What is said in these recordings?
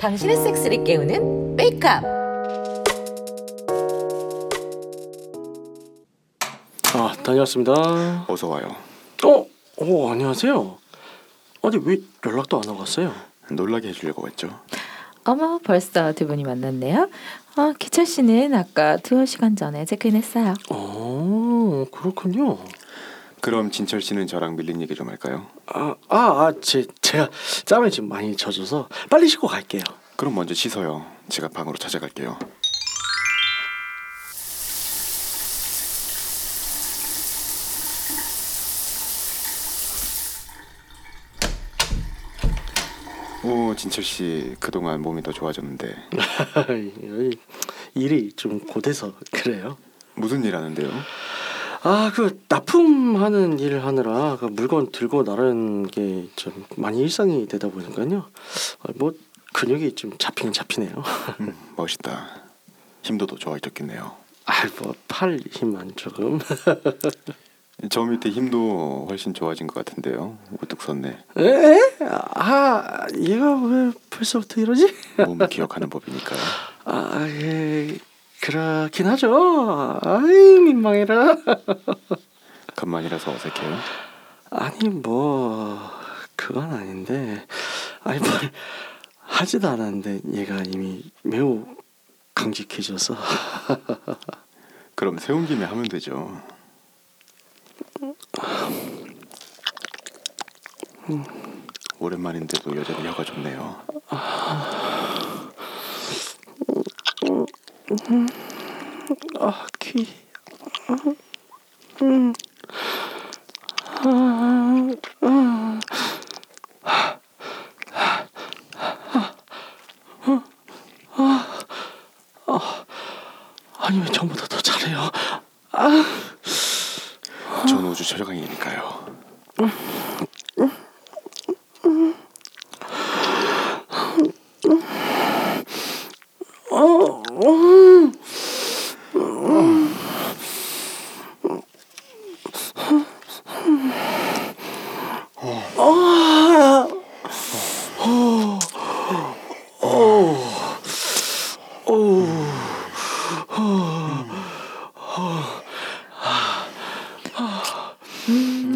당신의 섹스를 깨우는 메이크업. 아, 다녀왔습니다. 어서 와요. 어, 오, 안녕하세요. 아니 왜 연락도 안 하고 왔어요? 놀라게 해주려고 했죠. 어머 벌써 두 분이 만났네요. 어, 기철 씨는 아까 두어 시간 전에 체크인했어요. 어, 그렇군요. 그럼 진철 씨는 저랑 밀린 얘기 좀 할까요? 아, 아, 아, 제 제가 짬에 지금 많이 젖어서 빨리 씻고 갈게요. 그럼 먼저 씻어요. 제가 방으로 찾아갈게요. 오 진철 씨 그동안 몸이 더 좋아졌는데 일이 좀 고돼서 그래요. 무슨 일 하는데요? 아, 그 납품하는 일을 하느라 그 물건 들고 나르는 게 좀 많이 일상이 되다 보니까요. 아, 뭐 근육이 좀 잡히긴 잡히네요. 음, 멋있다. 힘도 더 좋아졌겠네요. 아, 뭐팔 힘만 조금. 저 밑에 힘도 훨씬 좋아진 것 같은데요. 우뚝 섰네. 에? 아, 얘가 왜 벌써부터 이러지? 몸을 기억하는 법이니까요. 아, 예, 그렇긴 하죠. 아이 민망해라. 간만이라서 어색해요. 아니 뭐 그건 아닌데, 아니 뭘 하지도 않았는데 얘가 이미 매우 강직해져서. 그럼 세운 김에 하면 되죠. 오랜만인데도 여전히 혀가 좋네요. 아, 귀. 아니 왜 전보다 더 잘해요? 전 우주 최저강이니까요.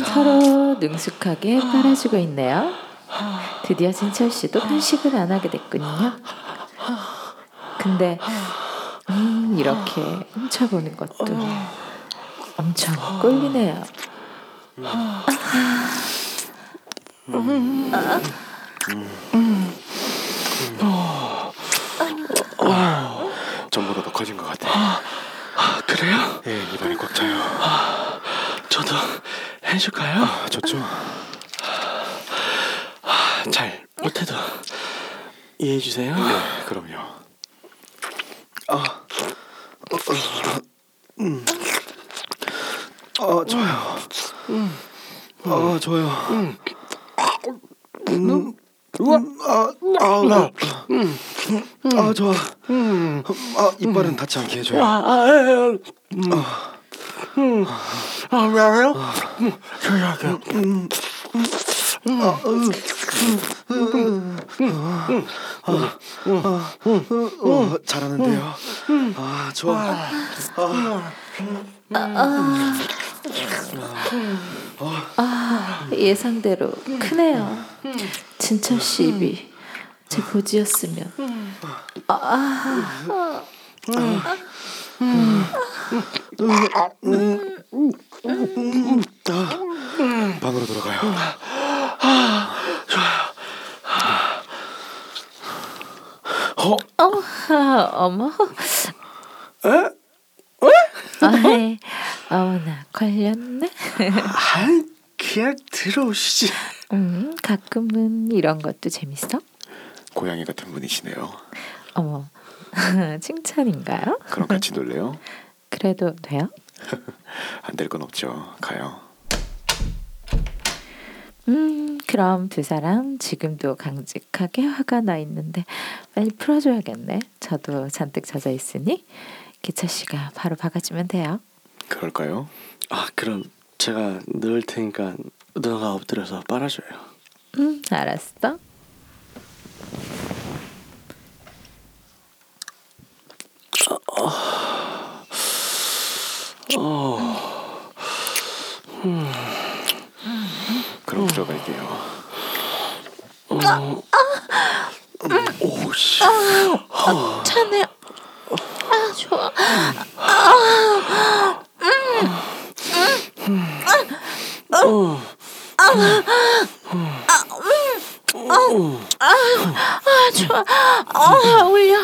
서로 능숙하게 빨아주고 있네요. 드디어 진철 씨도 편식을 안 하게 됐군요. 근데 음, 이렇게 훔쳐보는 것도 엄청 꼴리네요. 전보다 더 커진 것 같아. 아 그래요? 예, 입안이 꽉 차요. 저도 해줄까요? 아, 좋죠. 잘 못해도 이해해 주세요. 네, 그럼요. 아, 좋아요. 아, 좋아요. 음, 아, 아, 아, 좋아. 아, 이빨은 닿지 않게 해줘요. 아, 아, 에, 음, 음, 아, 왜요? 음, 저기요. 어, 잘하는데요. 아, 좋아. 아, 예상대로 크네요. 진철 씨 입이 제 보지였으면 방으로 들어가요. 아, 어머. 아이, 어머나 걸렸네. 아이, 그냥 들어오시지. 음, 가끔은 이런 것도 재밌어? 고양이 같은 분이시네요. 어머, 칭찬인가요? 그럼 같이 놀래요? 그래도 돼요? 안 될 건 없죠. 가요. 음, 그럼 두 사람 지금도 강직하게 화가 나 있는데 빨리 풀어줘야겠네. 저도 잔뜩 젖어 있으니 기철 씨가 바로 박아주면 돼요. 그럴까요? 아, 그럼 제가 넣을 테니까 누나가 엎드려서 빨아줘요. 응, 알았어. 그럼 들어갈게요. 오씨. 차네. 아, 좋아. 아, 좋아. 아, 울려.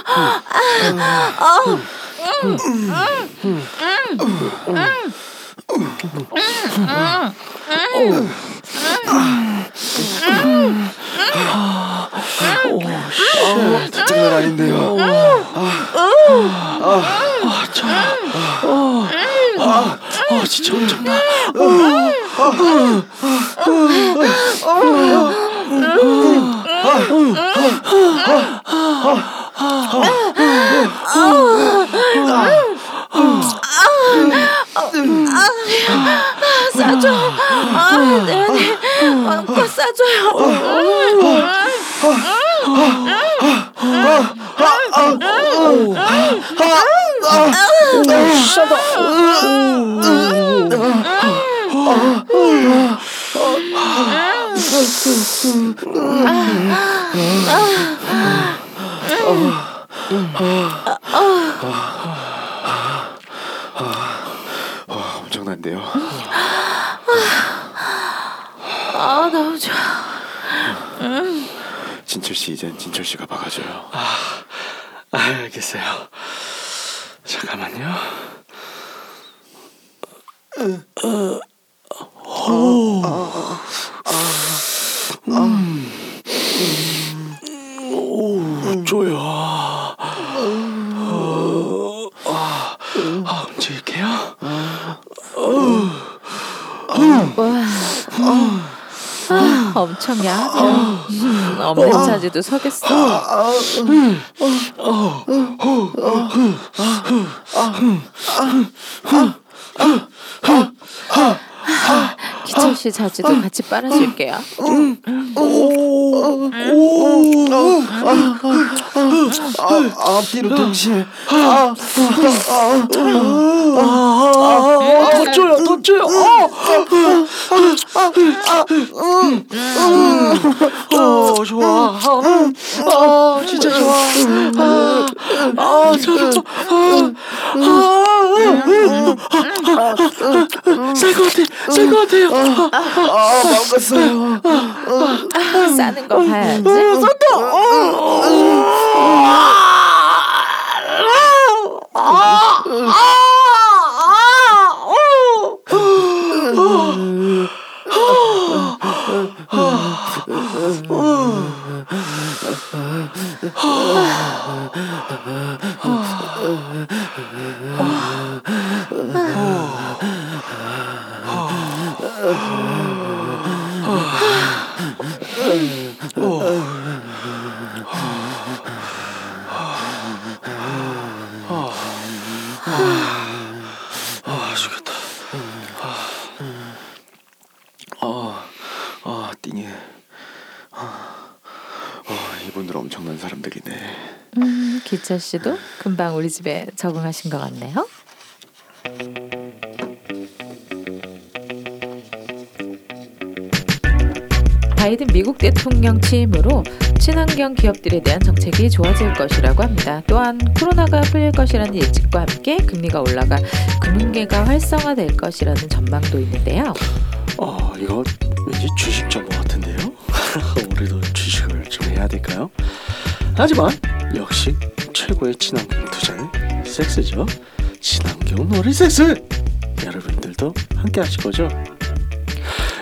장난 아닌데요. 아 진짜 엄청나. 싸줘. 아, 네, 네. 마음껏 싸줘요. 와, 엄청난데요. 아, 너무 좋아. 진철 씨 이젠 진철 씨가 박아줘요. 아, 알겠어요. 잠깐만요. 오, 쪼여. 아, 아, 움직일게요. 아, 엄청 야하네. 음, 차지도 서겠어. 기철 씨 자지도 같이 빨아줄게요. 아, 앞뒤로 동시에. 아, 더쪼여. 어, 좋아. 아, 진짜 좋아. 아, 아, 좋아. 쌀것 같아, 쌀 것 같아요. 아, 바꿨어요. 아, 싸는 거 봐야지. 아, 죽겠다. 아, 아, 띵해. 아, 아, 이분들 엄청난 사람들이네. 음, 기철 씨도 금방 우리 집에 적응하신 것 같네요. 바이든 미국 대통령 취임으로 친환경 기업들에 대한 정책이 좋아질 것이라고 합니다. 또한 코로나가 풀릴 것이라는 예측과 함께 금리가 올라가 금융계가 활성화될 것이라는 전망도 있는데요. 어, 이거 왠지 주식 정보 같은데요? 우리도 주식을 좀 해야 될까요? 하지만 역시 최고의 친환경 투자는 섹스죠. 친환경 놀이 섹스. 여러분들도 함께 하실 거죠?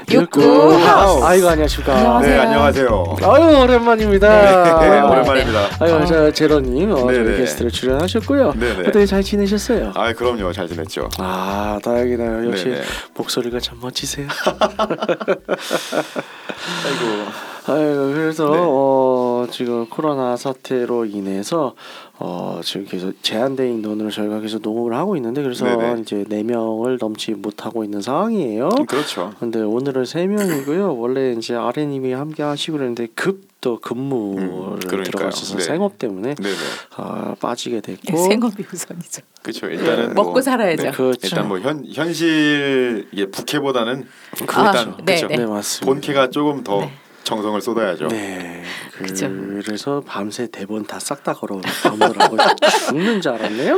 육구 하우스. 아이고 안녕하십니까. 안녕하세요. 네, 안녕하세요. 아유 오랜만입니다. 네, 오랜만입니다. 아유 저 제로님 어, 저희 네네. 게스트로 출연하셨고요. 네네. 어떻게 잘 지내셨어요? 아, 그럼요. 잘 지냈죠. 아 다행이네요. 역시 네네. 목소리가 참 멋지세요. 아이고. 아유 그래서 네. 어, 어, 지금 코로나 사태로 인해서 어, 지금 계속 제한된 인원으로 저희가 계속 녹음을 하고 있는데 그래서 네네. 이제 네 명을 넘지 못하고 있는 상황이에요. 그렇죠. 근데 오늘은 세 명이고요. 원래 이제 아래님이 함께 하시고 그랬는데 급 또 근무를 음, 그러니까요. 들어가셔서 네. 생업 때문에. 아, 빠지게 됐고 생업이 우선이죠. 그렇죠. 일단은 먹고 뭐, 살아야죠. 네. 그렇죠. 일단 뭐 현 현실 이게 부캐보다는 아, 일단 네, 그렇죠. 네. 네 맞습니다. 본캐가 조금 더 네. 정성을 쏟아야죠. 네. 그죠. 그래서 밤새 대본 다 싹 다 걸어 담으라고 죽는 줄 알았네요.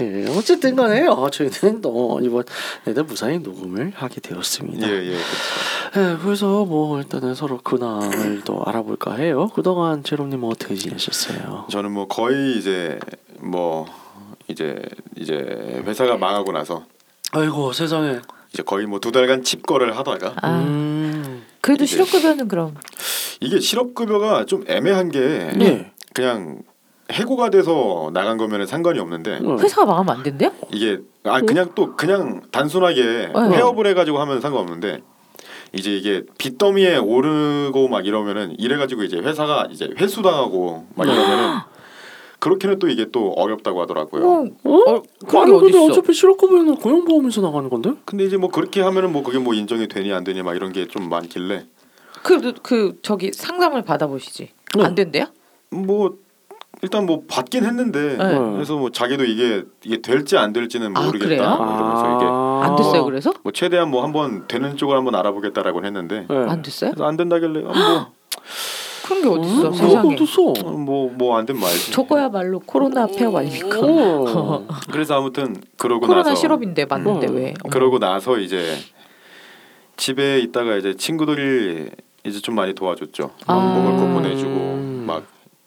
예. 네, 어쨌든 간에 어, 저희는 또 이번 내다 무사히 녹음을 하게 되었습니다. 예, 예, 그렇죠. 네, 그래서 뭐 일단은 서로 근황을 또 알아볼까 해요. 그동안 제롬님 어떻게 지내셨어요? 저는 뭐 거의 이제 뭐 이제 이제 회사가 망하고 나서 아이고 세상에. 이제 거의 뭐 두 달간 칩거를 하다가 아, 음. 그래도 이제- 실업급여는 그럼 이게 실업급여가 좀 애매한 게 네. 그냥 해고가 돼서 나간 거면은 상관이 없는데 어. 회사가 망하면 안 된대요? 이게 아 그냥 또 그냥 단순하게 네. 폐업을 해가지고 하면 상관없는데 이제 이게 빚더미에 오르고 막 이러면은 이래가지고 이제 회사가 이제 회수당하고 막 이러면은 그렇게는 또 이게 또 어렵다고 하더라고요. 어, 어? 어, 그게 근데 어딨어? 어차피 실업급여는 고용보험에서 나가는 건데? 근데 이제 뭐 그렇게 하면은 뭐 그게 뭐 인정이 되니 안 되니 막 이런 게 좀 많길래 그, 그 저기 상담을 받아보시지. 네. 안 된대요? 뭐 일단 뭐 받긴 했는데 네. 그래서 뭐 자기도 이게 이게 될지 안 될지는 아, 모르겠다 그래요? 이러면서 이게 안 됐어요. 그래서 뭐 최대한 뭐 한번 되는 쪽을 한번 알아보겠다라고 했는데 네. 안 됐어요? 그래서 안 된다길래 아, 그런 게 어딨어? 음, 세상에. 어딨어? 뭐뭐 안 되면 말지. 저거야말로 코로나 폐업 아닙니까? 어. 그래서 아무튼 그러고 코로나 나서 실업인데 맞는데 음. 왜? 어머. 그러고 나서 이제 집에 있다가 이제 친구들이 이제 좀 많이 도와줬죠. 아. 먹을 거 보내주고 음. 막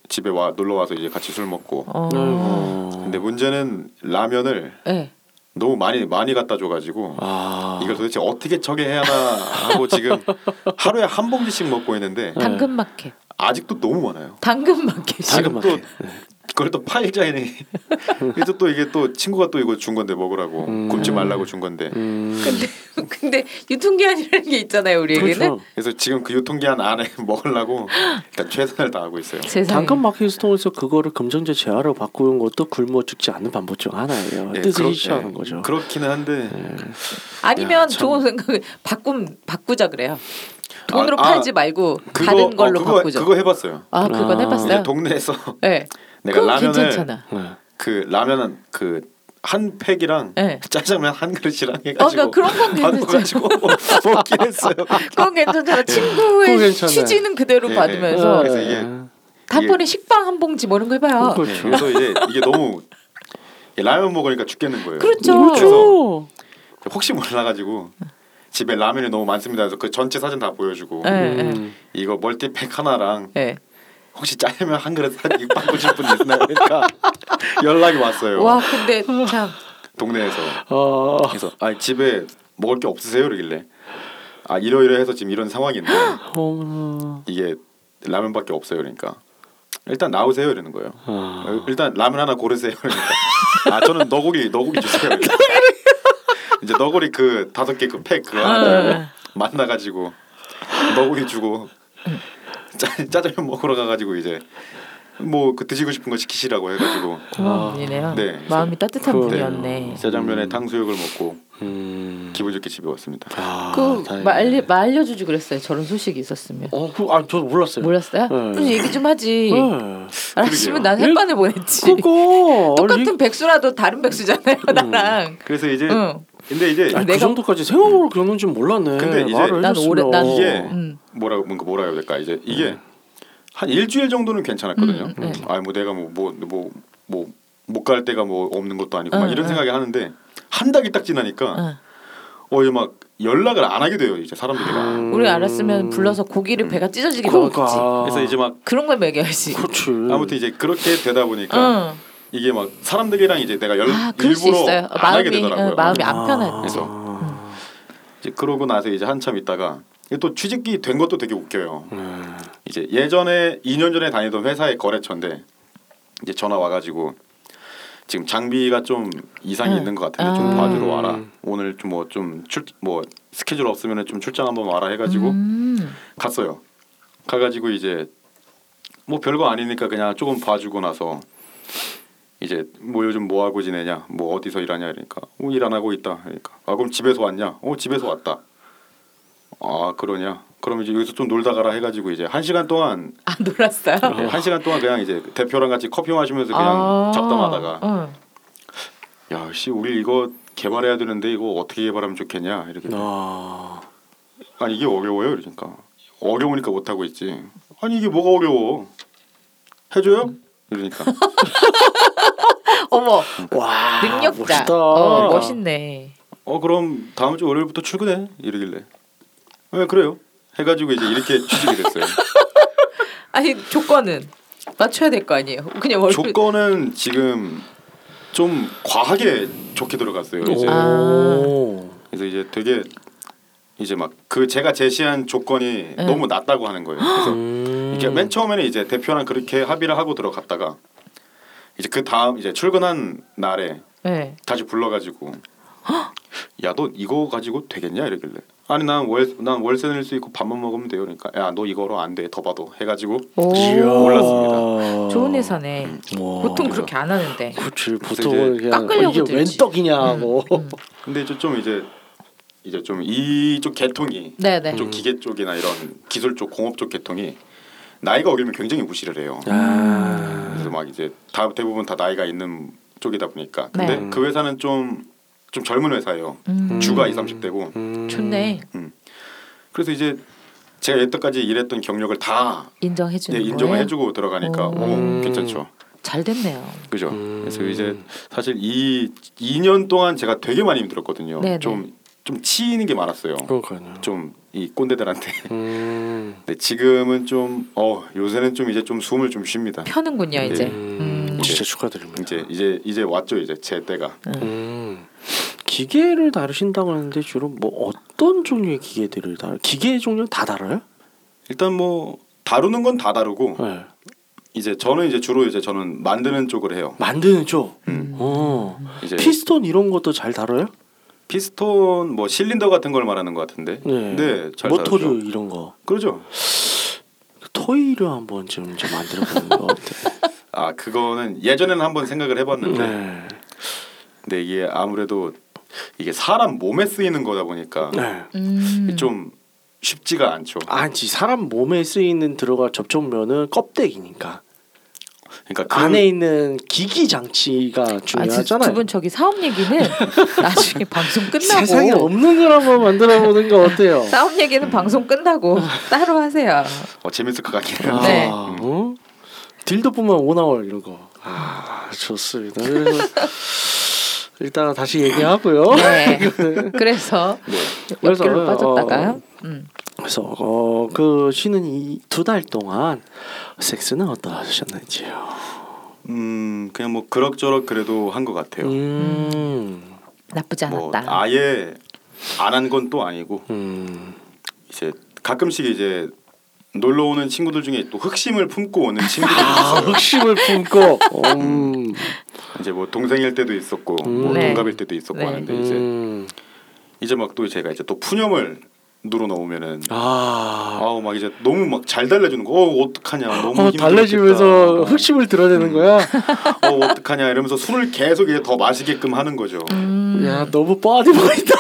집에 와 놀러 와서 이제 같이 술 먹고. 어. 어. 근데 문제는 라면을 네. 너무 많이 많이 갖다 줘가지고 아. 이걸 도대체 어떻게 저게 해야 하나 하고 지금 하루에 한 봉지씩 먹고 있는데 네. 당근 마켓. 아직도 너무 많아요. 당근 마켓이. 지금 당근 또 마켓. 그걸 또 팔자이니 그래서 또 이게 또 친구가 또 이거 준 건데 먹으라고 음. 굶지 말라고 준 건데 음. 근데 근데 유통기한이라는 게 있잖아요 우리에게는. 그렇죠. 그래서 지금 그 유통기한 안에 먹으려고 일단 최선을 다하고 있어요. 마켓을 통해서 그거를 금전제 재화로 바꾸는 것도 굶어 죽지 않는 방법 중 하나예요. 예, 뜻을 예, 거죠. 그렇기는 한데 아니면 야, 참. 좋은 생각 바꿈 바꾸자 그래요. 돈으로 아, 아, 팔지 말고 그거 다른 걸로 어, 그거, 바꾸죠. 그거 해봤어요. 아 그건 아. 해봤어요. 동네에서 네. 내가 라면을 괜찮잖아. 네. 그 라면은 그 한 팩이랑 네. 짜장면 한 그릇이랑 어, 해가지고 그러니까 그런 건 괜찮죠. 먹긴 했어요. 그건 괜찮잖아. 그거 친구의. 취지는 그대로 예, 예. 받으면서 그래서 이게 단번에 식빵 한 봉지 뭐 이런 거 해봐요. 그렇죠. 네, 그래서 이제 이게 너무 라면 먹으니까 죽겠는 거예요. 그렇죠. 그렇죠. 혹시 몰라가지고 집에 라면이 너무 많습니다. 그래서 그 전체 사진 다 보여주고 네, 네. 음. 이거 멀티팩 하나랑 네. 혹시 짜장면 한 그릇 한 바꾸실 분 있나요? 그러니까 연락이 왔어요. 와 근데 참 동네에서 어. 그래서 아 집에 먹을 게 없으세요? 이러길래 아 이러이러해서 지금 이런 상황인데. 이게 라면밖에 없어요. 그러니까 일단 나오세요 이러는 거예요. 아. 어, 일단 라면 하나 고르세요. 그러니까 아 저는 너구리 너구리 주세요. 그러니까. 이제 너구리 그 다섯 개 그 팩 그거 하나 들고 만나가지고 너구리 주고 짜, 짜장면 먹으러 가가지고 이제 뭐 그 드시고 싶은 거 시키시라고 해가지고 고마운 분이네요. 네. 마음이 따뜻한 그- 분이었네. 짜장면에 음. 탕수육을 먹고 음. 기분 좋게 집에 왔습니다. 아, 그. 말리 말려주지 그랬어요. 저런 소식이 있었으면. 어, 그, 아, 저도 몰랐어요. 몰랐어요? 네. 그럼 얘기 좀 하지. 네. 알았으면. 난 햇반을 보냈지. 그거 똑같은 백수라도 다른 백수잖아요, 나랑. 그래서 이제 응. 근데 이제 아, 그 내가- 정도까지 생각으로 겪는지 몰랐네. 근데 이제 말을 난 오래-. 난 이게 음. 뭐라 뭔가 뭐라 해야 될까 이제 이게 한 일주일 정도는 괜찮았거든요. 음, 네. 아뭐 내가 뭐 뭐 뭐 뭐 못 갈 데가 뭐 없는 것도 아니고 막 응, 이런 응. 생각이 하는데 한 달이 딱 지나니까 응. 어 이제 막 연락을 안 하게 돼요 이제 사람들이 막 음. 우리 알았으면 불러서 고기를 배가 찢어지게 그러니까. 먹었지. 그래서 이제 막 그런 걸 먹여야지. 그렇지. 아무튼 이제 그렇게 되다 보니까 응. 이게 막 사람들이랑 이제 내가 열, 아, 일부러. 안 하게 마음이 되더라고요. 응, 마음이 안 편할 때. 그래서 아. 이제 그러고 나서 이제 한참 있다가 이게 또 취직이 된 것도 되게 웃겨요. 음. 이제 예전에 2년 전에 다니던 회사의 거래처인데 이제 전화 와가지고 지금 장비가 좀 이상이 응. 있는 것 같은데 좀 아. 봐주러 와라. 오늘 좀 뭐 좀 출 뭐 스케줄 없으면 좀 출장 한번 와라 해가지고 음. 갔어요. 가가지고 이제 뭐 별거 아니니까 그냥 조금 봐주고 나서 이제 뭐 요즘 뭐 하고 지내냐? 뭐 어디서 일하냐? 이러니까 어, 일안 하고 있다. 그러니까 아 그럼 집에서 왔냐? 어 집에서 왔다. 아 그러냐? 그럼 이제 여기서 좀 놀다 가라 해가지고 이제 한 시간 동안 아 놀았어요. 네, 한 시간 동안 그냥 이제 대표랑 같이 커피 마시면서 그냥 아, 잡담하다가. 응. 야씨 우리 이거 개발해야 되는데 이거 어떻게 개발하면 좋겠냐? 이렇게. 아, 아니 이게 어려워요? 이러니까. 어려우니까 못 하고 있지. 아니 이게 뭐가 어려워? 해줘요? 이러니까 어머 와, 능력자. 멋있다. 어, 그러니까. 멋있네. 어 그럼 다음 주 월요일부터 출근해 이러길래 네 그래요 해가지고 이제 이렇게 취직이 됐어요 아니 조건은 맞춰야 될 거 아니에요. 그냥 월급 조건은 지금 좀 과하게 좋게 들어갔어요 이제 오. 그래서 이제 되게 이제 막 그 제가 제시한 조건이 네. 너무 낮다고 하는 거예요 그래서 음. 이게 맨 처음에는 이제 대표랑 그렇게 합의를 하고 들어갔다가 이제 그 다음 이제 출근한 날에 네. 다시 불러가지고 야 너 이거 가지고 되겠냐 이러길래 아니 난 월 난 월세 낼 수 있고 밥만 먹으면 돼요 그러니까 야 너 이거로 안 돼더 받아 해가지고. 올랐습니다. 좋은 회사네. 와. 보통 그렇게 안 하는데. 그렇지 이제 그냥 깎으려고 이게 웬 들지. 떡이냐 하고 음. 근데 이제 좀 이제 이제 좀 이쪽 계통이 네네. 좀 기계 쪽이나 이런 기술 쪽 공업 쪽 계통이 나이가 어리면 굉장히 무시를 해요. 아. 그래서 막 이제 다 대부분 다 나이가 있는 쪽이다 보니까 근데 네. 그 회사는 좀 좀 젊은 회사예요. 음. 주가 2, 30대고 음. 좋네. 그래서 이제 제가 여태까지 일했던 경력을 다 인정해 예, 주는 인정을 거예요. 해주고 들어가니까 오. 오, 음. 괜찮죠. 잘 됐네요. 그죠. 음. 그래서 이제 사실 이 2년 동안 제가 되게 많이 힘들었거든요. 네네. 좀좀 치이는 게 많았어요. 그러니까요. 좀 이 꼰대들한테. 음. 근데 지금은 좀 어 요새는 좀 이제 좀 숨을 좀 쉽니다. 펴는군요 이제. 음. 음. 진짜 축하드립니다. 이제 이제 이제 왔죠 이제 제 때가. 음. 기계를 다루신다고 하는데 주로 뭐 어떤 종류의 기계들을 다루? 기계 종류 다 다뤄요? 일단 뭐 다루는 건 다 다루고 네. 이제 저는 이제 주로 이제 저는 만드는 쪽을 해요. 만드는 쪽. 음. 어. 이제 피스톤 이런 것도 잘 다뤄요? 피스톤 뭐 실린더 같은 걸 말하는 것 같은데. 네. 네, 잘 모터류. 이런 거. 그러죠. 토이를 한번 좀, 좀 만들어 보는 거 어때? 아 그거는 예전에는 한번 생각을 해봤는데 네. 근데 이게 아무래도 이게 사람 몸에 쓰이는 거다 보니까 네. 음. 좀 쉽지가 않죠. 아니지 사람 몸에 쓰이는 들어갈 접촉면은 껍데기니까 그러니까 그 안에 있는 기기 장치가 중요하잖아요. 두분 저기 사업 얘기는 나중에 방송 세상에 끝나고 없는 걸 한번 만들어 보는 거 어때요? 싸움 얘기는 방송 끝나고 따로 하세요. 어, 재밌을 것 같긴 해요. 아, 네. 어? 딜도 뿐만 오나월 이런 거. 아 좋습니다. 일단 다시 얘기하고요. 네. 그래서 네. 그래서, 옆길로 빠졌다가 어, 음. 그래서 어, 그 쉬는 이 두 달 동안 섹스는 어떠셨는지요? 음 그냥 뭐 그럭저럭 그래도 한 것 같아요. 음, 나쁘지 뭐 않았다. 아예 안 한 건 또 아니고 음, 이제 가끔씩 이제 놀러 오는 친구들 중에 또 흑심을 품고 오는 친구들이 아 있어요. 흑심을 품고 음, 이제 뭐 동생일 때도 있었고 음. 뭐 네. 동갑일 때도 있었고 네. 하는데 이제 음, 이제 막 또 제가 이제 또 푸념을 누르 넣으면은 아, 아우 막 이제 너무 막 잘 달래주는 거. 어 어떡하냐. 너무 어, 어, 흑심을 드러내는 거야. 어 어떡하냐 이러면서 술을 계속 이제 더 마시게끔 하는 거죠. 음. 야 너무 뻔히 보인다.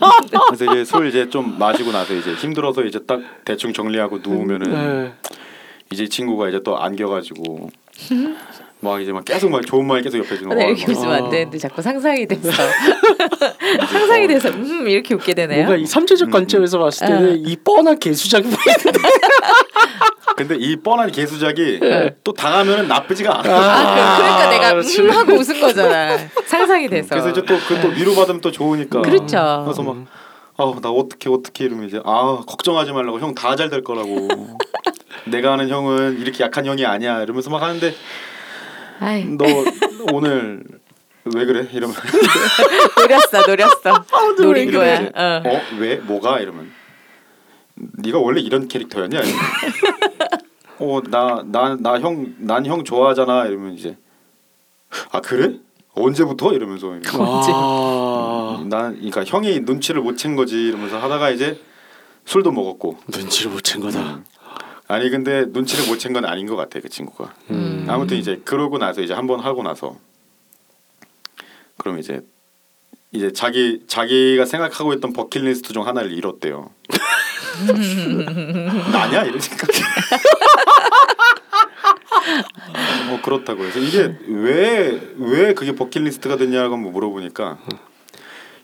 그래서 이제 술 이제 좀 마시고 나서 이제 힘들어서 이제 딱 대충 정리하고 누우면은 네. 이제 이 친구가 이제 또 안겨 가지고 막 이제 막 계속 막 좋은 말 계속 옆에 주는 근데 거. 이렇게 웃으면 안 되는데 자꾸 상상이 돼서 상상이 돼서 음 이렇게 웃게 되네요. 뭔가 이 삼체적 관점에서 봤을 때는 어. 이 뻔한 개수작이 보이는 근데 이 뻔한 개수작이 또 당하면은 나쁘지가 않아. 아, 그, 러니까 내가 그렇지. 음 하고 웃은 거잖아. 상상이 돼서. 그래서 이제 또그또 위로 받으면 또 좋으니까. 그렇죠. 그래서 막 아, 나 어떻게 어떻게 이러면 이제 아, 걱정하지 말라고 형 다 잘 될 거라고. 내가 아는 형은 이렇게 약한 형이 아니야. 이러면서 막 하는데 아이, 너 오늘 왜 그래? 이러면 노렸어, 노렸어. 노린 거야. 이제, 어. 어? 왜? 뭐가? 이러면 네가 원래 이런 캐릭터였냐? 어, 나 나 나 형 난 형 좋아하잖아. 이러면 이제 아, 그래? 언제부터? 이러면서 아, 난 그러니까 형이 눈치를 못 챈 거지 이러면서 하다가 이제 술도 먹었고 눈치를 못 챈 거다. 아니 근데 눈치를 못 챈 건 아닌 것 같아 그 친구가. 음. 아무튼 이제 그러고 나서 이제 한 번 하고 나서 그럼 이제 이제 자기 자기가 생각하고 있던 버킷리스트 중 하나를 이뤘대요. 나냐 이런 생각. 뭐 그렇다고 해서 이게 왜 왜 그게 버킷리스트가 됐냐고 한번 물어보니까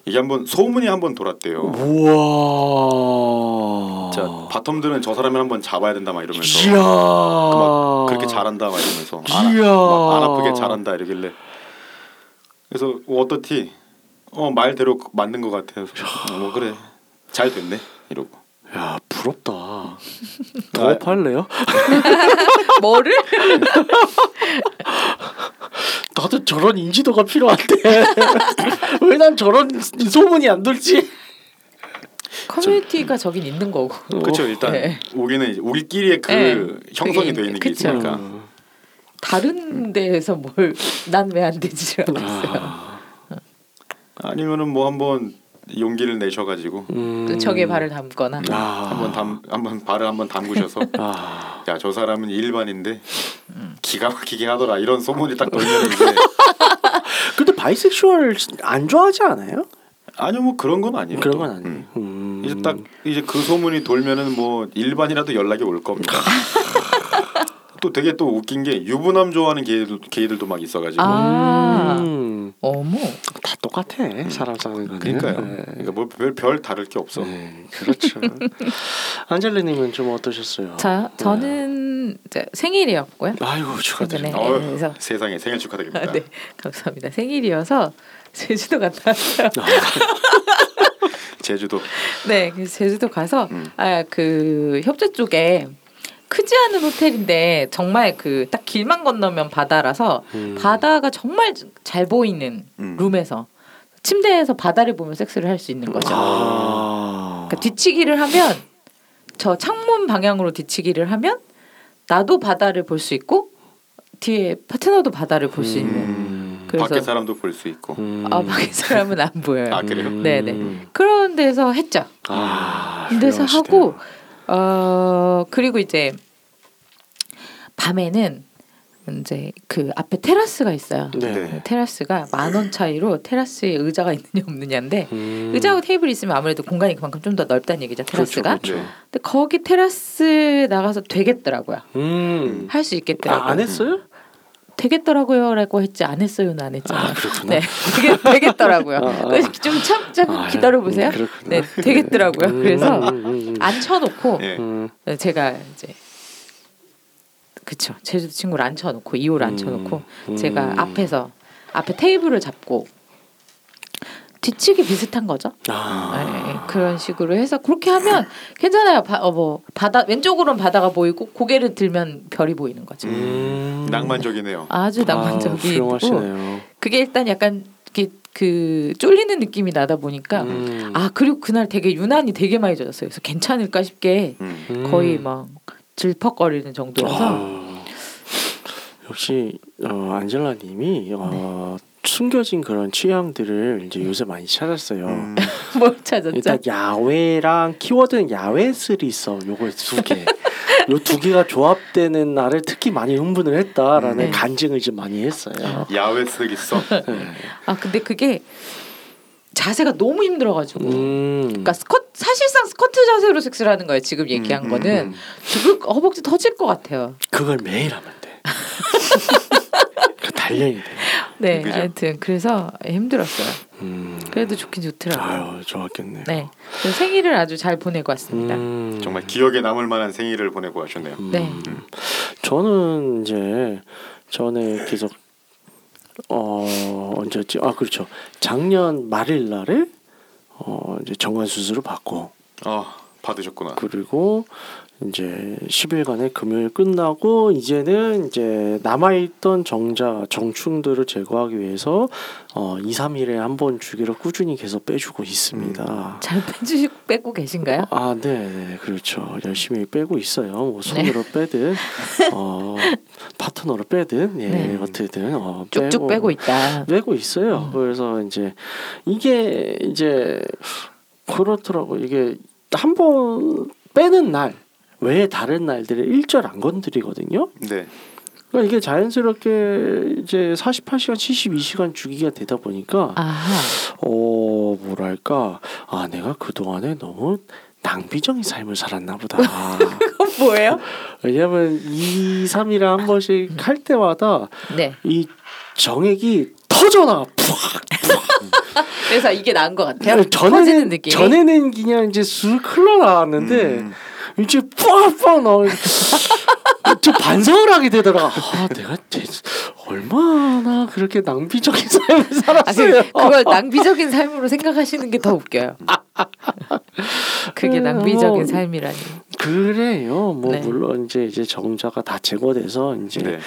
이게 한번 소문이 한번 돌았대요. 우와. 자 바텀들은 저 사람을 한번 잡아야 된다 막 이러면서 이야. 막 그렇게 잘한다 막 이러면서 안, 이야. 막안 아프게 잘한다 이러길래 그래서 뭐 어떻디 어 말대로 맞는 것 같아요. 어, 뭐 그래 잘 됐네 이러고 야 부럽다. 더 팔래요? 뭐를? 나도 저런 인지도가 필요한데 왜 난 저런 소문이 안 돌지? 커뮤니티가 저 긴 있는 거고. 그렇죠 일단 네. 우리는 이제 우리끼리의 그 네, 형성이 그게 돼 있는 게 그쵸. 있으니까 음. 다른 데에서 뭘 난 왜 안 되지라고 했어요. 아, 아니면은 뭐 한번 용기를 내셔가지고 음. 그 적에 발을 담거나. 아. 한번 담 한번 발을 한번 담그셔서 아. 야 저 사람은 일반인데 기가 막히게 하더라 이런 소문이 딱 돌면 이제 근데 bisexual 안 좋아하지 않아요? 아니요 뭐 그런 건 아니에요. 그런 또. 건 아니에요. 음. 음. 이제 딱 이제 그 소문이 돌면은 뭐 일반이라도 연락이 올 겁니다. 또 되게 또 웃긴 게 유부남 좋아하는 게이들, 게이들도 막 있어가지고 아. 음. 어머. 다 똑같아 사람 사는 거는. 그러니까요. 네. 그러니까 뭐별 별 다를 게 없어. 네, 그렇죠. 안젤리님은 좀 어떠셨어요? 자, 저는 생일이었고요. 아이고 축하드립니다. 네, 어휴, 그래서- 세상에 생일 축하드립니다. 아, 네, 감사합니다. 생일이어서 제주도 갔다 왔어요. 제주도 네, 그래서 제주도 가서 음. 아그 협재 쪽에 크지 않은 호텔인데 정말 그 딱 길만 건너면 바다라서 음. 바다가 정말 잘 보이는 음. 룸에서 침대에서 바다를 보며 섹스를 할 수 있는 거죠. 아. 그러니까 뒤치기를 하면 저 창문 방향으로 뒤치기를 하면 나도 바다를 볼 수 있고 뒤에 파트너도 바다를 볼 수 있는. 음. 그래서 밖에 사람도 볼 수 있고. 음. 아 밖에 사람은 안 보여요. 아, 그래요? 네네. 그런 데서 했죠. 아, 데서. 하고 어 그리고 이제 밤에는 이제 그 앞에 테라스가 있어요. 네. 네. 테라스가 만 원 차이로 테라스에 의자가 있느냐 없느냐인데 음. 의자하고 테이블이 있으면 아무래도 공간이 그만큼 좀 더 넓다는 얘기죠 테라스가. 그렇죠, 네. 근데 거기 테라스 나가서 되겠더라고요. 음. 할수 있겠더라고요. 아, 안 했어요? 되겠더라고요라고 했지 안 했어요는 안 했잖아요. 아, 그렇구나. 네, 되게 되겠더라고요. 아, 아. 그래서 좀 참참 아, 기다려 보세요. 음, 그렇구나. 네, 되겠더라고요. 음, 그래서 음, 음, 음. 앉혀놓고 예. 음. 제가 이제 그쵸 제주도 친구를 앉혀놓고 이호를 앉혀놓고 음. 제가 앞에서 앞에 테이블을 잡고 뒤치기 비슷한 거죠. 아. 네, 그런 식으로 해서 그렇게 하면 괜찮아요. 바, 어, 뭐 바다 왼쪽으로는 바다가 보이고 고개를 들면 별이 보이는 거죠. 음. 낭만적이네요. 아주 아, 낭만적이고 훌륭하시네요. 그게 일단 약간 이렇게 그 쫄리는 느낌이 나다 보니까 음. 아 그리고 그날 되게 유난히 되게 많이 젖었어요. 그래서 괜찮을까 싶게 음. 음. 거의 막 질퍽거리는 정도여서 아, 역시 어, 안젤라님이 어, 네. 숨겨진 그런 취향들을 이제 요새 많이 찾았어요. 음. 뭘 찾았죠? 일단 야외랑 키워드는 야외 있어. 요거 두 개. 요 두 개가 조합되는 날을 특히 많이 흥분을 했다라는 네. 간증을 좀 많이 했어요. 야외 있어. 네. 아 근데 그게 자세가 너무 힘들어가지고. 음. 그러니까 스쿼트 사실상 스쿼트 자세로 섹스를 하는 거예요. 지금 얘기한 음, 거는 음. 죽을 허벅지 터질 것 같아요. 그걸 매일 하면 돼. 그 단련이 돼. 네, 그죠? 하여튼 그래서 힘들었어요. 음. 그래도 좋긴 좋더라고요. 아유 좋았겠네요. 네, 그래서 생일을 아주 잘 보내고 왔습니다. 음. 정말 기억에 남을 만한 생일을 보내고 하셨네요. 음. 네. 저는 이제 전에 계속 어 언제였지? 아 그렇죠. 작년 말일 날에 어 이제 정관 수술을 받고 아 받으셨구나. 그리고 이제 10일간의 금요일 끝나고 이제는 이제 남아있던 정자 정충들을 제거하기 위해서 어 2, 3일에 한 번 주기로 꾸준히 계속 빼주고 있습니다. 잘 빼주시고 빼고 계신가요? 아, 네, 네, 그렇죠. 열심히 빼고 있어요. 뭐 손으로 빼든, 어, 파트너로 빼든, 예, 네. 어떻게든 어, 쭉쭉 빼고 있다. 빼고 있어요. 음. 그래서 이제 이게 이제 그렇더라고. 이게 한 번 빼는 날 외에 다른 날들에 일절 안 건드리거든요. 네. 그러니까 이게 자연스럽게 이제 48시간, 72시간 주기가 되다 보니까 아하. 어 뭐랄까 아 내가 그 동안에 너무 낭비적인 삶을 살았나 보다. 그건 뭐예요? 왜냐면 2, 3일에 한 번씩 할 때마다 네. 이 정액이 터져나. 그래서 이게 나은 것 같아요. 터지는 전에는. 전에는 그냥 이제 술 흘러나왔는데 음. 이제 빡빡 나와. 좀 반성을 하게 되더라. 아, 내가 대- 얼마나 그렇게 낭비적인 삶을 살았어요. 그걸 낭비적인 삶으로 생각하시는 게 더 웃겨요. 그게 음, 낭비적인 뭐, 삶이라니. 그래요. 뭐 네. 물론 이제 이제 정자가 다 제거돼서 이제 네.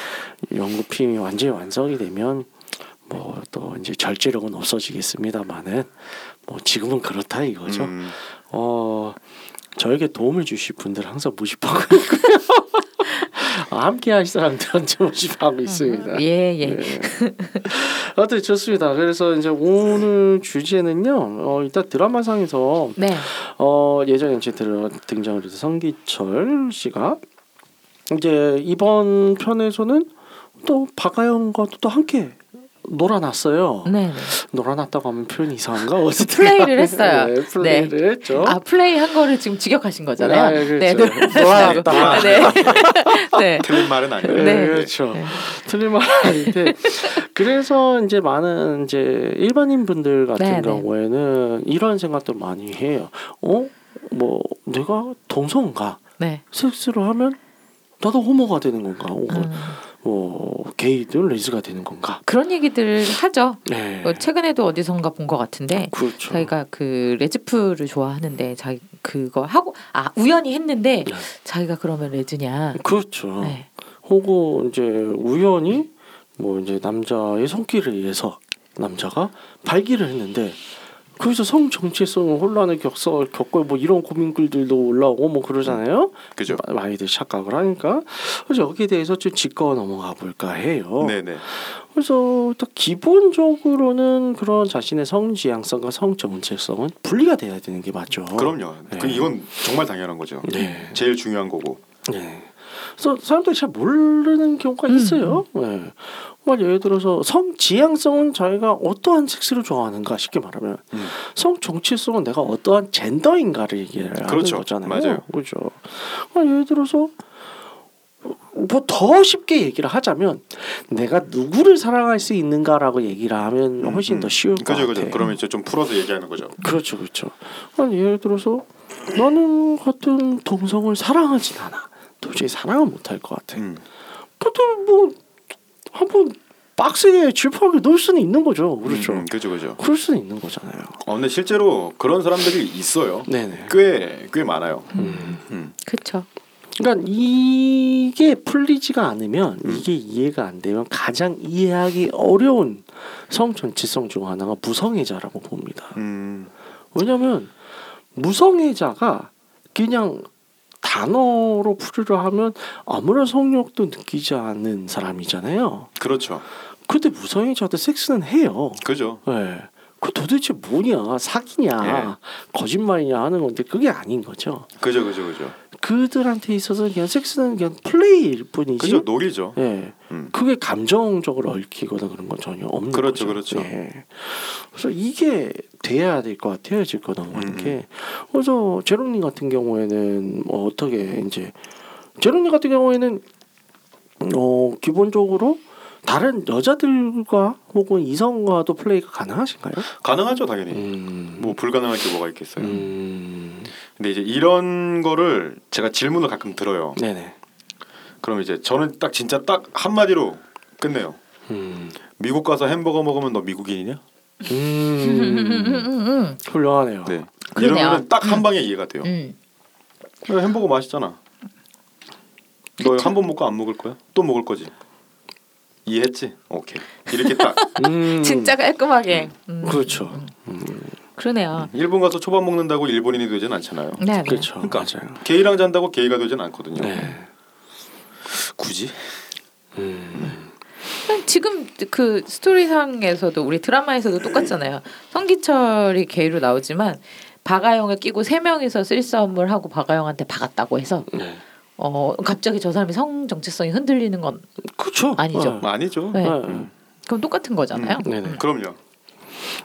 연구품이 완전히 완성이 되면 뭐 또 이제 절제력은 없어지겠습니다만은 뭐 지금은 그렇다 이거죠. 음. 어 저에게 도움을 주실 분들 항상 모집하고 있고요. 아, 함께 하실 사람들한테 모집하고 있습니다. 예, 예. 네. 아무튼 좋습니다. 그래서 이제 오늘 주제는요. 어, 일단 드라마상에서 네. 어, 예전에 이제 들, 등장을 해서 성기철 씨가 이제 이번 편에서는 또 박아영과도 또 함께 놀아놨어요. 네. 네. 놀아놨다고 하면 표현이 이상한가? 어쨌든 플레이를 했어요. 네, 플레이를 했죠. 아 플레이 한 거를 지금 직역하신 거잖아요. 네, 그렇죠. 네, 놀아놨다. 네. 네. 틀린 말은 아니에요. 네, 네. 그렇죠. 네. 틀린 말 아닌데 그래서 이제 많은 이제 일반인 분들 같은 네, 네. 경우에는 이런 생각도 많이 해요. 어? 뭐 내가 동성가 네. 섹스를 하면 나도 호모가 되는 건가? 음, 뭐 게이든 레즈가 되는 건가? 그런 얘기들을 하죠. 네. 어, 최근에도 어디선가 본 것 같은데 그렇죠. 자기가 그 레즈프를 좋아하는데 자기 그거 하고 아 우연히 했는데 네. 자기가 그러면 레즈냐? 그렇죠. 네. 혹은 이제 우연히 뭐 이제 남자의 손길에 의해서 남자가 발기를 했는데 거기서 성 정체성 혼란을 겪어 겪고 뭐 이런 고민글들도 올라오고 뭐 그러잖아요. 그죠. 마- 많이들 착각을 하니까 그래서 여기에 대해서 좀 짚고 넘어가 볼까 해요. 네네. 그래서 또 기본적으로는 그런 자신의 성 지향성과 성 정체성은 분리가 돼야 되는 게 맞죠. 그럼요. 네. 그 이건 정말 당연한 거죠. 네. 제일 중요한 거고. 네. 그래서 사람들이 잘 모르는 경우가 음. 있어요. 네. 뭐 예를 들어서 성 지향성은 자기가 어떠한 섹스를 좋아하는가 쉽게 말하면 음. 성 정체성은 내가 어떠한 젠더인가를 얘기를 그렇죠. 하는 거잖아요. 맞아요. 그렇죠. 그러니까 예를 들어서 뭐더 쉽게 얘기를 하자면 내가 누구를 사랑할 수 있는가라고 얘기를 하면 훨씬 음, 더 쉬울 것 그죠 같아요. 그죠. 그러면 이제 좀 풀어서 얘기하는 거죠. 그렇죠, 그렇죠. 아니, 예를 들어서 나는 같은 동성을 사랑하진 않아. 도저히 사랑을 못할 것 같아. 음. 그것도 뭐 한번 빡세게 질퍽하게 넣을 수는 있는 거죠. 그렇죠. 음, 음, 그죠 그죠. 그럴 수는 있는 거잖아요. 어, 근데 실제로 그런 사람들이 있어요. 네네. 꽤 꽤 많아요. 음. 음. 그렇죠. 그러니까 이게 풀리지가 않으면 이게 이해가 안 되면 가장 이해하기 어려운 성 전체성 중 하나가 무성애자라고 봅니다. 음. 왜냐하면 무성애자가 그냥 단어로 풀이를 하면 아무런 성욕도 느끼지 않는 사람이잖아요. 그렇죠. 근데 무성애자도 섹스는 해요. 그죠. 네. 그 도대체 뭐냐 사기냐 거짓말이냐 하는 건데 그게 아닌 거죠. 그죠 그죠 그죠. 그들한테 있어서 그냥 섹스는 그냥 플레이일 뿐이지. 그죠 놀이죠. 예. 음. 그게 감정적으로 얽히거나 그런 건 전혀 없는 그렇죠, 거죠. 그렇죠. 예. 그래서 이게 돼야 될 것 같아요, 질거 넘어가는 음. 게. 그래서 제롱님 같은 경우에는 뭐 어떻게 이제 제롱님 같은 경우에는 어 기본적으로 다른 여자들과 혹은 이성과도 플레이가 가능하신가요? 가능하죠 당연히. 음. 뭐 불가능할 게 뭐가 있겠어요. 음. 근데 이제 이런 거를 제가 질문을 가끔 들어요. 네네. 그럼 이제 저는 딱 진짜 딱 한마디로 끝내요. 음. 미국 가서 햄버거 먹으면 너 미국인이냐? 음. 훌륭하네요. 네. 이러면 딱 한 방에 이해가 돼요. 음. 야, 햄버거 맛있잖아. 너 한 번 먹고 안 먹을 거야? 또 먹을 거지. 이해했지? 오케이. 이렇게 딱 음. 진짜 깔끔하게. 음. 그렇죠. 그러네요. 일본 가서 초밥 먹는다고 일본인이 되진 않잖아요. 네, 네. 그렇죠. 그러니까 맞아요. 게이랑 잔다고 게이가 되진 않거든요. 네. 굳이? 음. 지금 그 스토리상에서도 우리 드라마에서도 똑같잖아요. 성기철이 게이로 나오지만 박아영을 끼고 세 명이서 쓸싸움을 하고 박아영한테 박았다고 해서 네. 어 갑자기 저 사람이 성 정체성이 흔들리는 건 그렇죠. 아니죠. 뭐 아니죠. 네. 네. 그럼 똑같은 거잖아요. 음, 네네. 그럼요.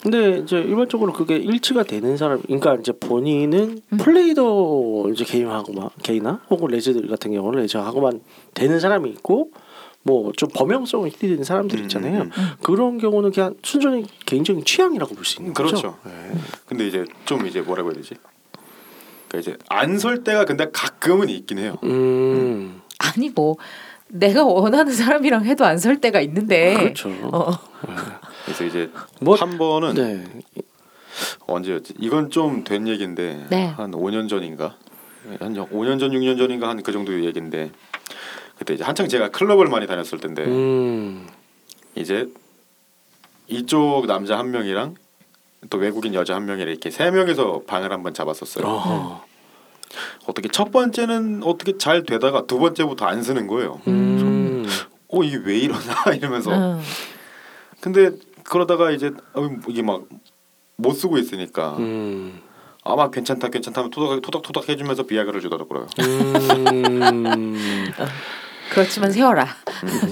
근데 이제 일반적으로 그게 일치가 되는 사람, 그러니까 이제 본인은 음. 플레이도 이제 개인하고만 개인나 혹은 레즈들 같은 경우는 레즈하고만 되는 사람이 있고 뭐 좀 범용성을 띠는 사람들 있잖아요. 음, 음, 그런 경우는 그냥 순전히 개인적인 취향이라고 볼 수 있는 거죠. 그렇죠. 네. 근데 이제 좀 이제 뭐라고 해야 되지? 그러니까 이제 안 설 때가 근데 가끔은 있긴 해요. 음, 아니 뭐 내가 원하는 사람이랑 해도 안 설 때가 있는데. 그렇죠. 어. 그래서 이제 뭐 한 번은 네. 언제였지? 이건 좀 된 얘긴데 네. 한 5년 전인가? 한 5년 전, 6년 전인가 한 그 정도 얘긴데 그때 이제 한창 제가 클럽을 많이 다녔을 텐데 음, 이제 이쪽 남자 한 명이랑 또 외국인 여자 한 명이랑 이렇게 세 명이서 방을 한번 잡았었어요. 어허. 어떻게 첫 번째는 어떻게 잘 되다가 두 번째부터 안 쓰는 거예요. 음, 어 이게 왜 이러나 이러면서 응. 근데 그러다가 이제 어, 이게 막 못 쓰고 있으니까 음, 아마 괜찮다 괜찮다 하면 토닥 토닥 토닥 해주면서 비아그를 주더라고요. 음. 그렇지만 세워라.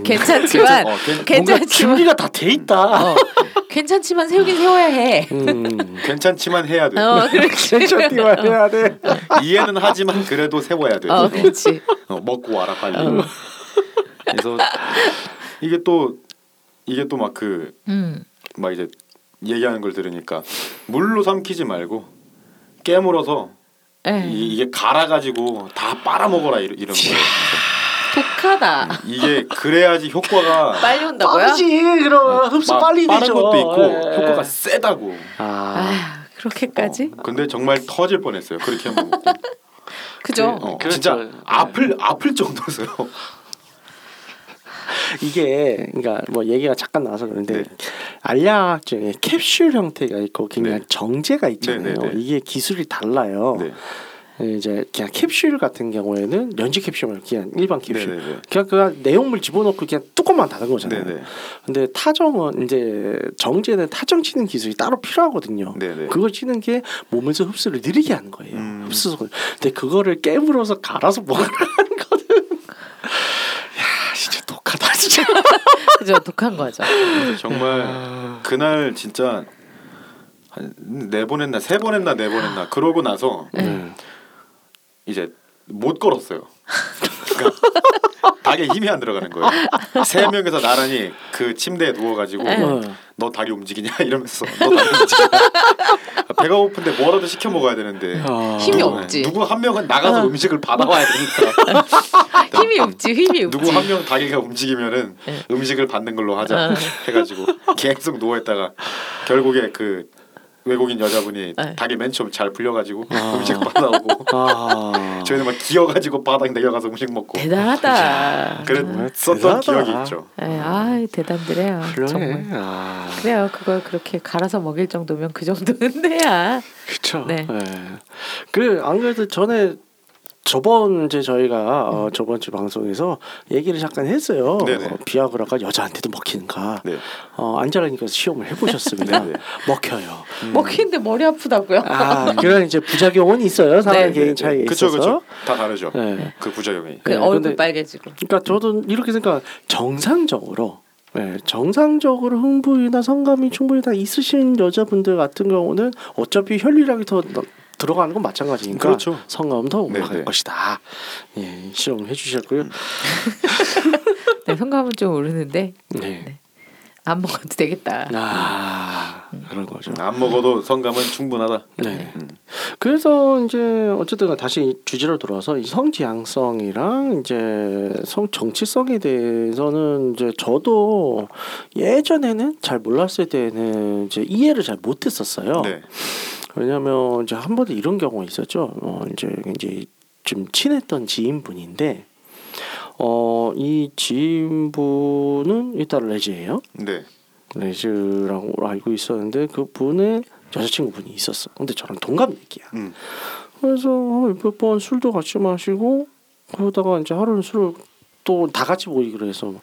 괜찮지만 어, 괜- 괜찮지만 준비가 다 돼 있다. 어, 괜찮지만 세우긴 세워야 해. 음. 괜찮지만 해야 돼. 어. 괜찮기만 해야 돼. 이해는 하지만 그래도 세워야 돼. 어, 그렇지. 어, 먹고 와라 빨리. 어. 그래서 이게 또 이게 또 막 그막 음. 이제 얘기하는 걸 들으니까 물로 삼키지 말고 깨물어서 에 이, 이 게 갈아가지고 다 빨아먹어라 이런, 이런 거예요. 독하다. 이게 그래야지 효과가 빨리 온다고요? 빠르지 그럼 흡수 막 빨리 빠른 되죠. 것도 있고 예. 효과가 세다고. 아, 아 그렇게까지? 근데 정말 터질 뻔했어요. 그렇게 하면 그죠? 어, 그렇죠. 진짜 아플 아플 정도였어요. 이게 그러니까 뭐 얘기가 잠깐 나와서 그런데 네. 알약 중에 캡슐 형태가 있고 그냥 네. 정제가 있잖아요. 네, 네, 네. 이게 기술이 달라요. 네. 이제 그냥 캡슐 같은 경우에는 연지 캡슐 말고 그냥 일반 캡슐. 네네네. 그냥 그 내용물 집어넣고 그냥 뚜껑만 닫은 거잖아요. 네네. 근데 타정은 이제 정제는 타정 치는 기술이 따로 필요하거든요. 네네. 그걸 치는 게 몸에서 흡수를 느리게 하는 거예요. 음. 흡수. 근데 그거를 깨물어서 갈아서 먹으라는 거는 야 진짜 독하다 진짜. 그죠? 독한 거죠. 정말 아. 그날 진짜 한네번 했나 세 번 했나 네 번 했나 그러고 나서 음. 이제 못 걸었어요. 그러니까 닭에 힘이 안 들어가는 거예요. 세 명이서 나란히 그 침대에 누워가지고 네. 어. 너 다리 움직이냐 이러면서 너 다리 움직이냐 배가 고픈데 뭐라도 시켜 먹어야 되는데 아. 힘이 누구- 없지. 누구 한 명은 나가서 어. 음식을 받아와야 되니까 힘이 없지. 힘이 없지. 누구 한 명 다리가 움직이면은 네. 음식을 받는 걸로 하자 어. 해가지고 계속 누워 있다가 결국에 그 외국인 여자분이 네. 닭이 맨 처음 잘 풀려가지고 아. 음식 받아오고 아. 저희는 막 기어가지고 바닥 내려가서 음식 먹고 대단하다. 그랬었던 대단하다. 기억이 있죠. 에, 아 대단드래요. 그러네. 정말. 아. 그래요. 그걸 그렇게 갈아서 먹일 정도면 그 정도는 돼야. 그렇죠. 네. 그안 그래도 전에 저번 이제 저희가 어, 저번 주 방송에서 얘기를 잠깐 했어요. 네네. 어, 비아그라가 여자한테도 먹히는가? 네. 어, 안젤라님께서 시험을 해보셨습니다. 네네. 먹혀요. 음. 먹히는데 머리 아프다고요? 아, 그런 이제 부작용은 있어요. 사람 네, 개인 네, 차이에 그쵸 있어서. 그쵸 다 다르죠. 네. 그 부작용이. 그 네, 얼굴 빨개지고. 그러니까 저도 이렇게 생각. 정상적으로. 네, 정상적으로 흥부이나 성감이 충분히 다 있으신 여자분들 같은 경우는 어차피 혈류량이 더 너- 들어가는 건 마찬가지니까 그렇죠. 성감은 더 올라갈 네, 네. 것이다. 예, 실험을 해주셨고요. 네, 성감은 좀 오르는데 네. 안 먹어도 되겠다. 아 그런 거죠. 안 먹어도 성감은 충분하다. 네. 음. 그래서 이제 어쨌든 다시 주제로 돌아와서 이 성지향성이랑 이제 성 정치성에 대해서는 이제 저도 예전에는 잘 몰랐을 때는 이제 이해를 잘 못했었어요. 네. 왜냐하면 이제 한 번도 이런 경우가 있었죠. 어 이제 이제 좀 친했던 지인분인데 어 이 지인분은 일단 레즈예요. 네. 레즈라고 알고 있었는데 그 분의 여자친구분이 있었어. 근데 저랑 동갑내기야. 음. 그래서 몇 번 술도 같이 마시고 그러다가 이제 하루는 술을 또 다 같이 모이기로 해서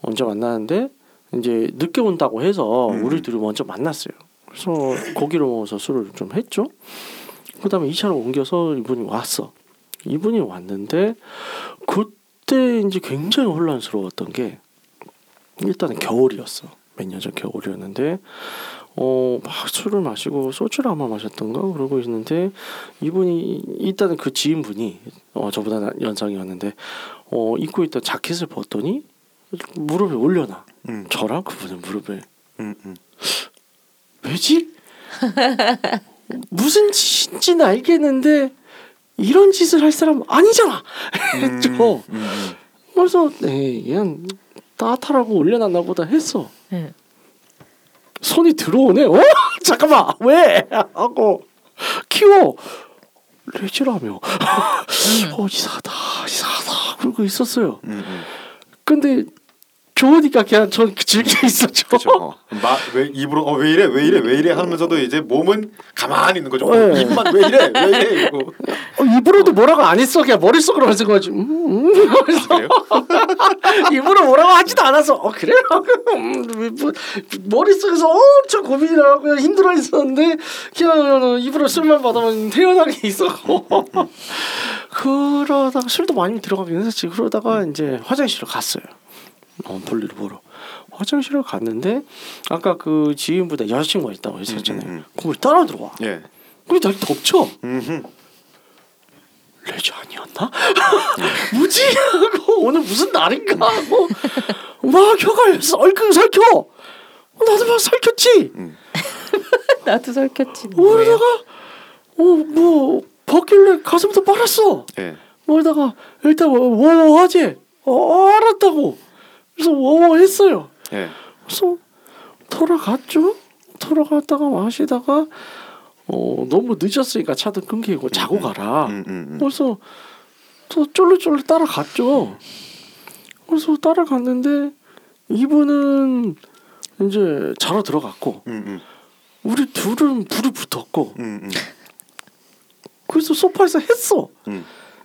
언제 만나는데 이제 늦게 온다고 해서 음. 우리 둘이 먼저 만났어요. 그래서 고기를 먹어서 술을 좀 했죠. 그 다음에 2차로 옮겨서 이분이 왔어. 이분이 왔는데 그때 이제 굉장히 혼란스러웠던 게 일단은 겨울이었어. 몇 년 전 겨울이었는데 어 막 술을 마시고 소주를 아마 마셨던가 그러고 있는데 이분이 일단은 그 지인분이 어 저보다 나- 연상이었는데 어 입고 있던 자켓을 벗더니 무릎에 올려놔. 음. 저랑 그분의 무릎에 음, 음. 왜지? 무슨 짓인지는 알겠는데 이런 짓을 할 사람 아니잖아. 했죠. 음, 음. 그래서 네, 그냥 따뜻하라고 올려놨나 보다 했어. 네. 손이 들어오네. 어? 잠깐만 왜? 하고 키워 레지라며. 어 이상하다 이상하다 그러고 있었어요. 음, 음. 근데 좋으니까 그냥 전 즐겨 있었죠. 그렇죠. 어. 마왜 입으로 어 왜 이래 왜 이래 왜 이래 하면서도 이제 몸은 가만히 있는 거죠. 어, 네. 입만 왜 이래 왜 이래 이거. 어, 입으로도 뭐라고 안 했어. 그냥 머릿속으로 하는 거지. 음, 음. 그래요? 입으로 뭐라고 하지도 않았어. 어 그래? 음, 뭐, 머릿속에서 엄청 고민을 하고 그냥 힘들어 했었는데 그냥 입으로 술만 받으면 태연하게 있었고 그러다가 술도 많이 들어가긴 했었지. 그러다가 이제 화장실을 갔어요. 어, 볼일을 보러. 화장실을 갔는데 아까 그 지인보다 여자친구가 있다고 했었잖아요. 음, 음, 음. 그걸 따라 들어와. 예. 그래 날 덮쳐. 음. 레저 아니었나? 뭐지? 하고 오늘 무슨 날인가 하고 막 혀가 설켜. 나도 막 설켰지. 나도 설켰지. 그러다가 어뭐 벗길래 가슴부터 빨았어. 예. 그러다가 일단 워워 하지. 어 알았다고. 그래서 워워 했어요. 예. 그래서 돌아갔죠. 돌아갔다가 마시다가 어 너무 늦었으니까 차도 끊기고 자고 가라. 음, 음, 음. 그래서 또 쫄래쫄래 따라갔죠. 그래서 따라갔는데 이분은 이제 자러 들어갔고. 우리 둘은 불이 붙었고. 그래서 소파에서 했어.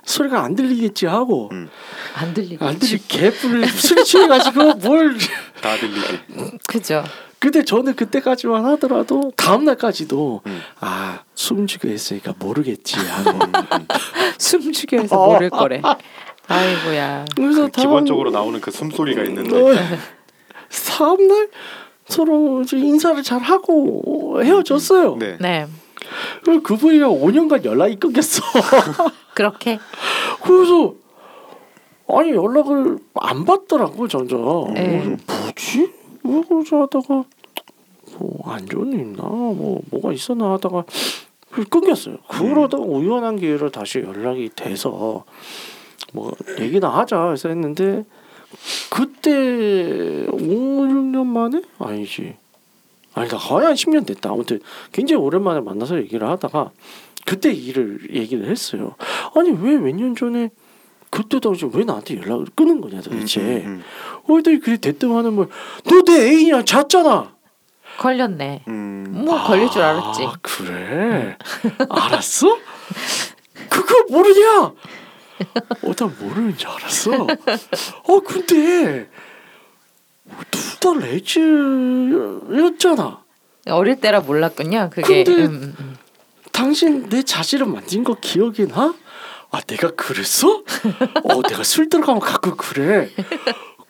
음. 소리가 안 들리겠지 하고 음. 안 들리고. 안 들리 개뿔을 술이 취해 가지고 뭘 다 들리지. 그죠. 근데 저는 그때까지만 하더라도 다음 날까지도 음. 아 숨죽여 했으니까 모르겠지 하고 음, 음. 숨죽여 해서 모를 거래. 아이고야. 그래서 그 기본적으로 나오는 그 숨소리가 있는데. 어, 다음 날 서로 이제 인사를 잘 하고 헤어졌어요. 네. 네. 그리고 그분이랑 5년간 연락이 끊겼어. 그렇게. 그래서 아니 연락을 안 받더라고 점점. 네. 뭐지? 왜 그러지 하다가 뭐 안 좋은 일 있나? 뭐 뭐가 있었나 하다가 끊겼어요. 그러다가 우연한 기회로 다시 연락이 돼서 뭐 얘기나 하자 해서 했는데 그때 5, 6년 만에 아니지. 아니다 거의 한 10년 됐다. 아무튼 굉장히 오랜만에 만나서 얘기를 하다가 그때 일을 얘기를 했어요. 아니 왜 몇 년 전에 그때 당시 왜 나한테 연락을 끊은 거냐 도대체. 음, 어디 그래 대뜸 하는 말너 내 애인이랑 잤잖아. 걸렸네. 음, 음. 뭐 걸릴 줄 알았지. 아, 그래? 알았어? 그거 모르냐? 어, 난 모르는 줄 알았어. 어, 근데 둘다 레즈였잖아. 어릴 때라 몰랐군요. 그게. 근데- 음, 음. 당신 내 자질을 만진 거 기억이 나? 아, 내가 그랬어? 어, 내가 술 들어가면 가끔 그래.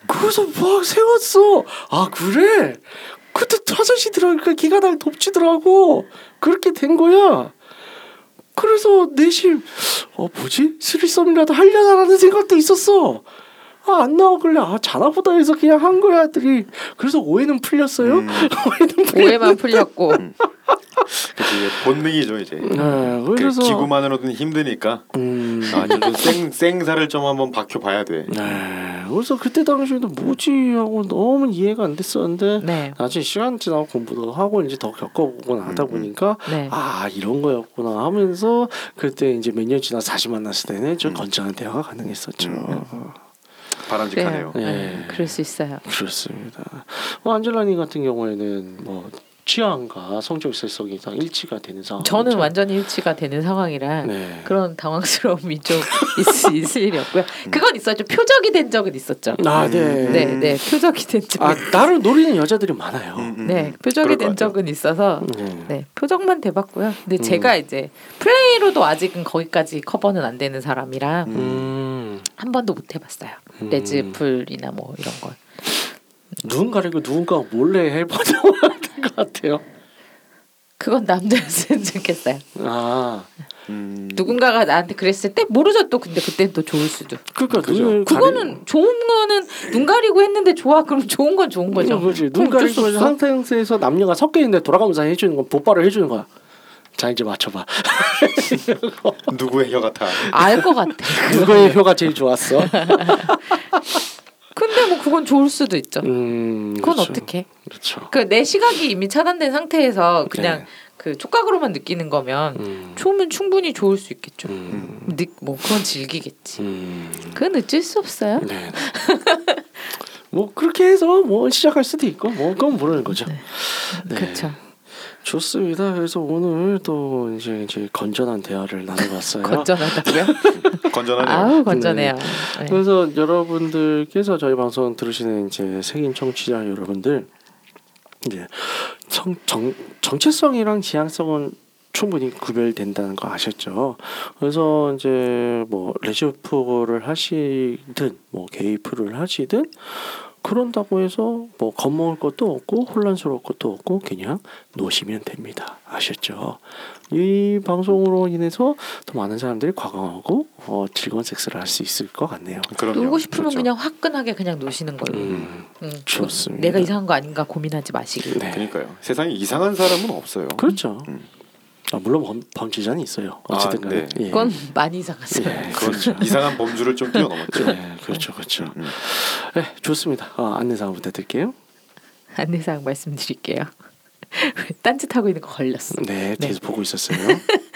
그래서 막 세웠어. 아, 그래? 그때 화장실 들어가니까 기가 날 덮치더라고. 그렇게 된 거야. 그래서 내심 어 뭐지 스리썸이라도 하려나라는 생각도 있었어. 아 안 나오길래 아 자나보다 해서 그냥 한 거야 들이 그래서 오해는 풀렸어요. 음. 오해는 풀렸. 오해만 풀렸고. 그치 이게 본능이죠 이제. 네, 그 그래서 기구만으로는 힘드니까 음. 아, 좀 생, 생사를 좀 한번 박혀봐야 돼. 네, 그래서 그때 당시에는 뭐지 하고 너무 이해가 안 됐었는데 네. 나중에 시간 지나고 공부도 하고 이제 더 겪어보고 나다 음, 음. 보니까 네. 아 이런 거였구나 하면서 그때 이제 몇 년 지나 다시 만났을 때는 좀 음. 건전한 대화가 가능했었죠. 음. 바람직하네요. 네. 네. 그럴 수 있어요. 그렇습니다. 뭐 안젤라님 같은 경우에는 뭐 취향과 성적 일색성이 다 일치가 되는 상황. 저는 완전히 일치가 되는 상황이라 네. 그런 당황스러움이 좀 있, 있을 일이 없고요. 그건 있었죠. 표적이 된 적은 있었죠. 아, 네. 네, 네, 표적이 된 적. 아, 나를 노리는 여자들이 많아요. 음, 음, 네, 음. 표적이 된. 적은 있어서 네. 네, 표적만 돼 봤고요. 근데 음. 제가 이제 플레이로도 아직은 거기까지 커버는 안 되는 사람이라 음. 음. 한 번도 못 해 봤어요. 음. 레즈풀이나 뭐 이런 걸. 누군가를 누군가 몰래 해보는 것 같아요. 그건 남자였으면 좋겠어요. 아, 음. 누군가가 나한테 그랬을 때 모르죠 또 근데 그때는 또 좋을 수도. 그러니까 그죠. 눈을 그거는 좋은 거는 눈 가리고 했는데 좋아 그럼 좋은 건 좋은 가리... 거죠. 그렇지. 눈 가리고. 상태에서 남녀가 섞여 있는데 돌아가면서 해주는 건 복발을 해주는 거야. 자 이제 맞춰봐. 누구의 혀 같아? 알 것 같아. 누구의 효가 제일 좋았어? 근데 뭐 그건 좋을 수도 있죠. 음, 그건 그렇죠. 어떻게? 그렇죠. 그 내 시각이 이미 차단된 상태에서 그냥 네. 그 촉각으로만 느끼는 거면 음, 좋으면 충분히 좋을 수 있겠죠. 음, 느, 뭐 그건 즐기겠지. 음, 그건 어쩔 수 없어요. 네. 뭐 그렇게 해서 뭐 시작할 수도 있고 뭐 그건 모르는 거죠. 네. 그렇죠. 좋습니다. 그래서 오늘 또 이제 이제 건전한 대화를 나눠봤어요. 건전하다고요? 건전하네요. 아우 건전해요. 네. 그래서 여러분들께서 저희 방송 들으시는 이제 색인 청취자 여러분들 이제 정, 정, 정체성이랑 지향성은 충분히 구별된다는 거 아셨죠? 그래서 이제 뭐 레지오프를 하시든 뭐 게이프를 하시든 그런다고 해서 뭐 겁먹을 것도 없고 혼란스러울 것도 없고 그냥 노시면 됩니다. 아셨죠? 이 방송으로 인해서 더 많은 사람들이 과감하고 어, 즐거운 섹스를 할 수 있을 것 같네요. 그럼요. 놀고 싶으면 그렇죠. 그냥 화끈하게 그냥 노시는 걸로. 음, 음, 좋습니다. 내가 이상한 거 아닌가 고민하지 마시길. 네. 그러니까요. 세상에 이상한 사람은 없어요. 그렇죠. 음. 아, 물론 범, 범죄자는 있어요. 어쨌든 아, 간에. 네. 예. 그건 많이 이상하죠. 예, 그건 그렇죠. 이상한 범주를 좀 뛰어넘었죠. 네, 그렇죠, 그렇죠. 음. 네, 좋습니다. 어, 안내사항 부탁드릴게요. 안내사항 말씀드릴게요. 딴짓 하고 있는 거 걸렸어. 네, 뒤에서 보고 있었어요.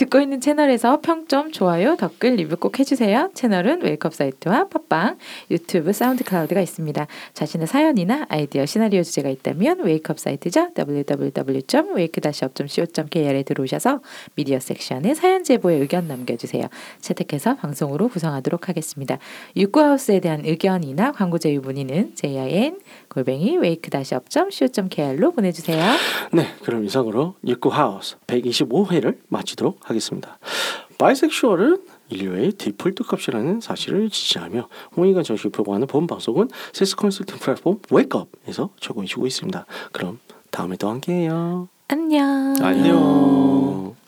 듣고 있는 채널에서 평점, 좋아요, 댓글, 리뷰 꼭 해주세요. 채널은 웨이크업 사이트와 팟빵, 유튜브, SoundCloud가 있습니다. 자신의 사연이나 아이디어, 시나리오 주제가 있다면 Wake Up 사이트죠. www.wake-up.co.kr에 들어오셔서 미디어 섹션에 사연 제보에 의견 남겨주세요. 채택해서 방송으로 구성하도록 하겠습니다. 육구하우스에 대한 의견이나 광고 제휴 문의는 jin 골뱅이 wake-up.co.kr로 보내주세요. 네, 그럼 이상으로 육구 하우스 125회를 마치도록 하겠습니다. bisexual은 인류의 디폴트 값이라는 사실을 지지하며 홍익관 정식 표방하는 본 방송은 섹스 컨설팅 플랫폼 Wake Up에서 제공해주고 있습니다. 그럼 다음에 또 함께해요. 안녕. 안녕.